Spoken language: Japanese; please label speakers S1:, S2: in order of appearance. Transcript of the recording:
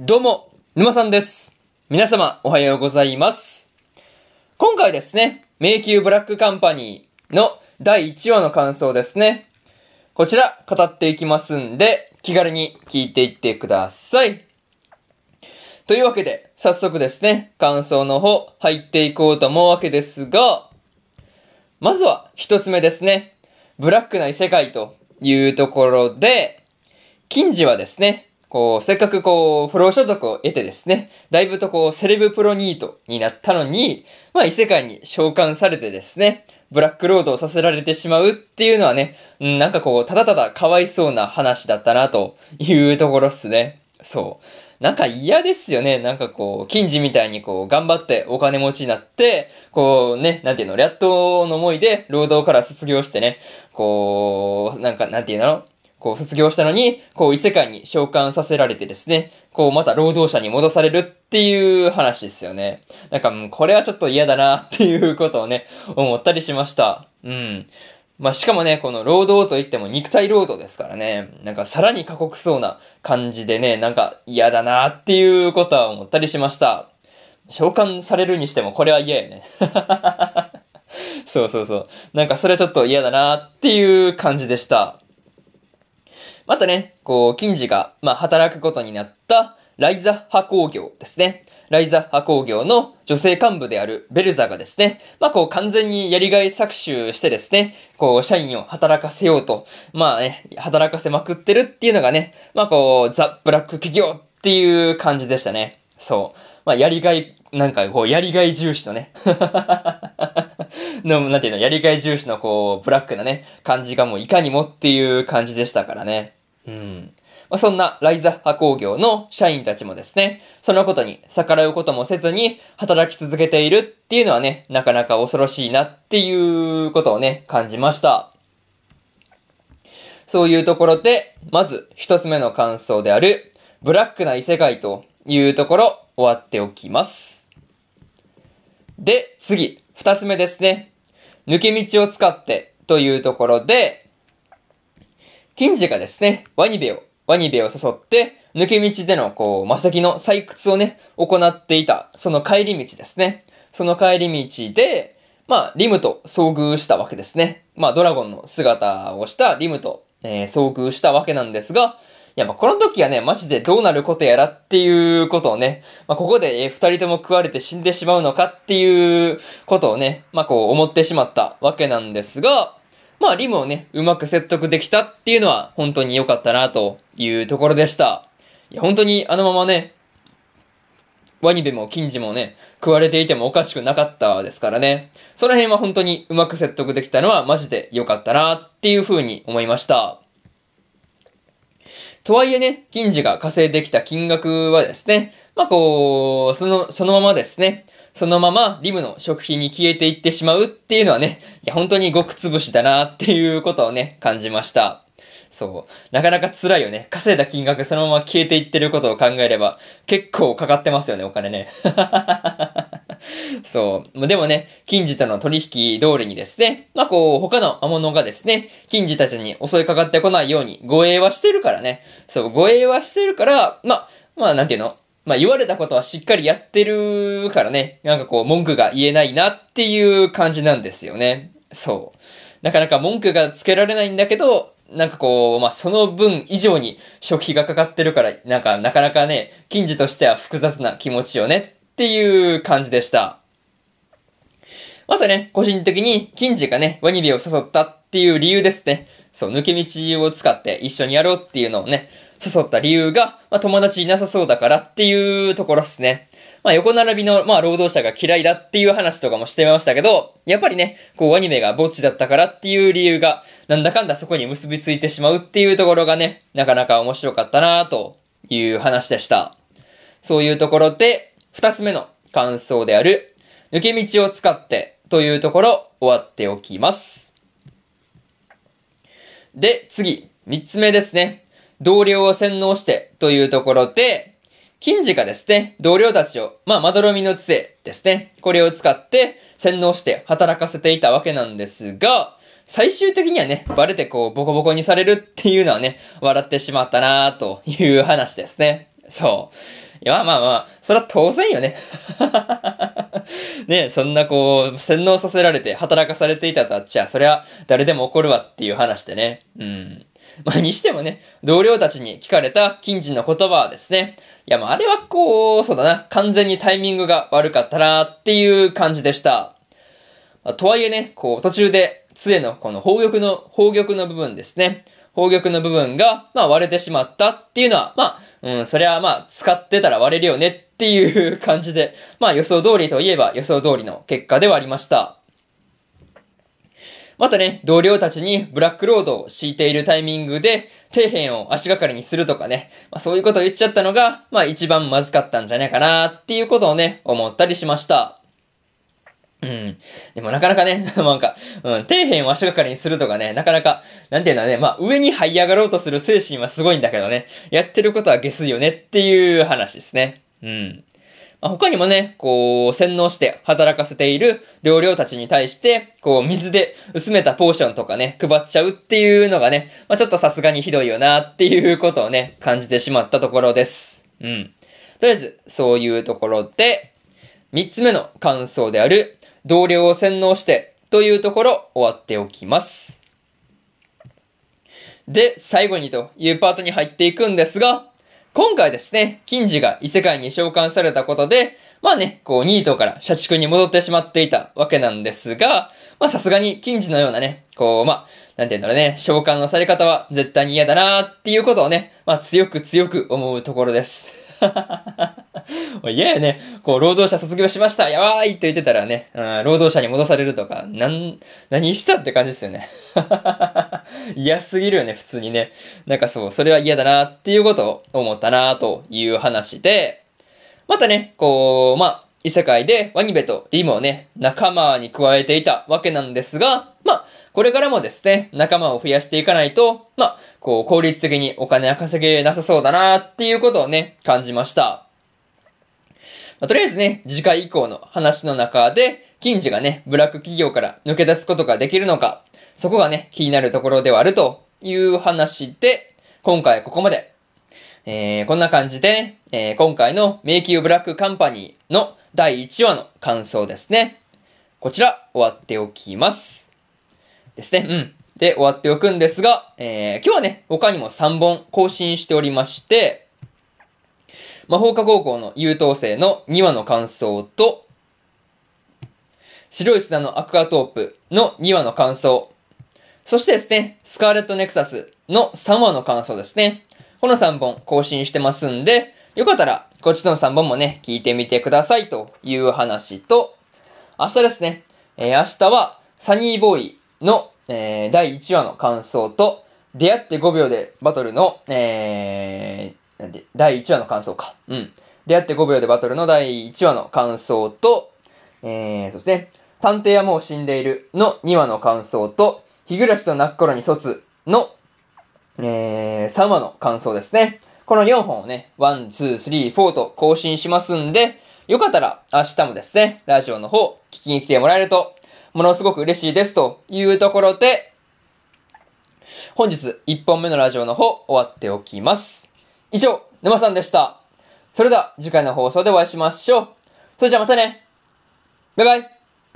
S1: どうも、沼さんです。皆様、おはようございます。今回ですね、迷宮ブラックカンパニーの第1話の感想ですね。こちら、語っていきますんで、気軽に聞いていってください。というわけで、早速ですね、感想の方、入っていこうと思うわけですが、まずは、一つ目ですね。ブラックな異世界というところで、金次はですね、こう、せっかくこう、不労所得を得てですね、だいぶとこう、セレブプロニートになったのに、まあ異世界に召喚されてですね、ブラックロードをさせられてしまうっていうのはね、うんなんかこう、ただただかわいそうな話だったな、というところっすね。そう。なんか嫌ですよね。なんかこう、金次みたいにこう、頑張ってお金持ちになって、こうね、なんていうの、やっとの思いで、労働から卒業してね、こう、なんか、なんていうのこう、卒業したのに、こう、異世界に召喚させられてですね、こう、また労働者に戻されるっていう話ですよね。なんか、うこれはちょっと嫌だなっていうことをね、思ったりしました。うん。まあ、しかもね、この労働といっても肉体労働ですからね、なんかさらに過酷そうな感じでね、なんか嫌だなっていうことは思ったりしました。召喚されるにしてもこれは嫌やね。そうそうそう。なんかそれはちょっと嫌だなっていう感じでした。またね、こう、金次が、まあ、働くことになった、ライザ派工業ですね。ライザ派工業の女性幹部であるベルザがですね、まあ、こう、完全にやりがい搾取してですね、こう、社員を働かせようと、まあね、働かせまくってるっていうのがね、まあ、こう、ザ・ブラック企業っていう感じでしたね。そう。まあ、やりがい、なんかこう、やりがい重視のね、の、なんていうの、やりがい重視のこう、ブラックなね、感じがもういかにもっていう感じでしたからね。うん。まあ、そんなライザ派工業の社員たちもですね、そのことに逆らうこともせずに働き続けているっていうのはね、なかなか恐ろしいなっていうことをね、感じました。そういうところで、まず一つ目の感想である、ブラックな異世界というところ、終わっておきます。で、次、二つ目ですね。抜け道を使ってというところで、金次がですね、ワニベを、ワニベを誘って、抜け道での、こう、魔石の採掘をね、行っていた、その帰り道ですね。その帰り道で、まあ、リムと遭遇したわけですね。まあ、ドラゴンの姿をしたリムと、えー遭遇したわけなんですが、いや、まあ、この時はね、マジでどうなることやらっていうことをね、まあ、ここで、えー二人とも食われて死んでしまうのかっていうことをね、まあ、こう思ってしまったわけなんですが、まあ、リムをね、うまく説得できたっていうのは本当に良かったなというところでした。いや、本当にあのままね、ワニベも金次もね、食われていてもおかしくなかったですからね。その辺は本当にうまく説得できたのはマジで良かったなっていう風に思いました。とはいえね、金次が稼いできた金額はですね、まあこう、その、そのままですね、そのままリムの食費に消えていってしまうっていうのはね、いや本当にごくつぶしだなっていうことをね、感じました。そう。なかなか辛いよね。稼いだ金額そのまま消えていってることを考えれば、結構かかってますよね、お金ね。そう。でもね、金次との取引通りにですね、まあこう、他の魔物がですね、金次たちに襲いかかってこないように護衛はしてるからね。そう、護衛はしてるから、まあ、まあなんていうの？まあ言われたことはしっかりやってるからね、なんかこう文句が言えないなっていう感じなんですよね。そう。なかなか文句がつけられないんだけど、なんかこう、まあその分以上に食費がかかってるから、なんかなかなかね、金次としては複雑な気持ちよねっていう感じでした。またね、個人的に金次がね、ワニビを誘ったっていう理由ですね。そう、抜け道を使って一緒にやろうっていうのをね、誘った理由が、まあ友達いなさそうだからっていうところですね。まあ横並びの、まあ労働者が嫌いだっていう話とかもしてましたけど、やっぱりね、こうアニメがぼっちだったからっていう理由が、なんだかんだそこに結びついてしまうっていうところがね、なかなか面白かったなという話でした。そういうところで、二つ目の感想である、抜け道を使ってというところ終わっておきます。で、次、三つ目ですね。同僚を洗脳してというところで、金次がですね、同僚たちを、まあ、まどろみの杖ですね。これを使って洗脳して働かせていたわけなんですが、最終的にはね、バレてこう、ボコボコにされるっていうのはね、笑ってしまったなという話ですね。そう。いや、まあまあ、それは当然よね。ねそんなこう、洗脳させられて働かされていたとあっちゃ、そりゃ誰でも怒るわっていう話でね。うん。まあ、にしてもね、同僚たちに聞かれた近人の言葉はですね、いや、まあ、あれはこう、そうだな、完全にタイミングが悪かったなっていう感じでした。まあ、とはいえね、こう、途中で、杖のこの宝玉の、宝玉の部分ですね。宝玉の部分が、まあ割れてしまったっていうのは、まあ、うん、それはまあ使ってたら割れるよねっていう感じで、まあ予想通りといえば予想通りの結果ではありました。またね、同僚たちにブラックロードを敷いているタイミングで、底辺を足がかりにするとかね、まあそういうことを言っちゃったのが、まあ一番まずかったんじゃないかなっていうことをね、思ったりしました。うん。でもなかなかね、なんか、うん、底辺を足がかりにするとかね、なかなか、なんていうのはね、まあ上に這い上がろうとする精神はすごいんだけどね、やってることは下水よねっていう話ですね。うん。あ、他にもね、こう、洗脳して働かせている同僚たちに対して、こう、水で薄めたポーションとかね、配っちゃうっていうのがね、まあ、ちょっとさすがにひどいよなっていうことをね、感じてしまったところです。うん。とりあえず、そういうところで、三つ目の感想である、同僚を洗脳してというところ終わっておきます。で、最後にというパートに入っていくんですが、今回ですね、金次が異世界に召喚されたことで、まあね、こう、ニートから社畜に戻ってしまっていたわけなんですが、まあさすがに金次のようなね、こう、まあ、なんて言うんだろうね、召喚のされ方は絶対に嫌だなーっていうことをね、まあ強く強く思うところです。嫌やね。こう、労働者卒業しました。やばいって言ってたらね、うん、労働者に戻されるとか、なん、何したって感じですよね。嫌すぎるよね、普通にね。なんかそう、それは嫌だなっていうことを思ったなという話で、またね、こう、まあ、異世界でワニベとリムをね、仲間に加えていたわけなんですが、まあ、これからもですね、仲間を増やしていかないと、まあ、こう、効率的にお金は稼げなさそうだなっていうことをね、感じました。まあ、とりあえずね、次回以降の話の中で、金次がね、ブラック企業から抜け出すことができるのか、そこがね、気になるところではあるという話で、今回ここまで。えー、こんな感じで、えー、今回の迷宮ブラックカンパニーの第1話の感想ですね。こちら、終わっておきます。ですね。うん。で、終わっておくんですが、えー、今日はね、他にも3本更新しておりまして、魔法科高校の優等生の2話の感想と、白い砂のアクアトープの2話の感想、そしてですね、スカーレットネクサスの3話の感想ですね。この3本更新してますんで、よかったら、こっちの3本もね、聞いてみてくださいという話と、明日ですね、えー、明日は、サニーボーイの、えー、第1話の感想と、出会って5秒でバトルの、えー、なんで、第1話の感想か。うん。出会って5秒でバトルの第1話の感想と、えー、そうですね、探偵はもう死んでいるの2話の感想と、日暮らしと泣く頃に卒の、えー、3話の感想ですね。この4本をね、1、2、3、4と更新しますんで、よかったら明日もですね、ラジオの方聞きに来てもらえるとものすごく嬉しいですというところで、本日1本目のラジオの方終わっておきます。以上、沼さんでした。それでは次回の放送でお会いしましょう。それじゃあまたね。バイバイ。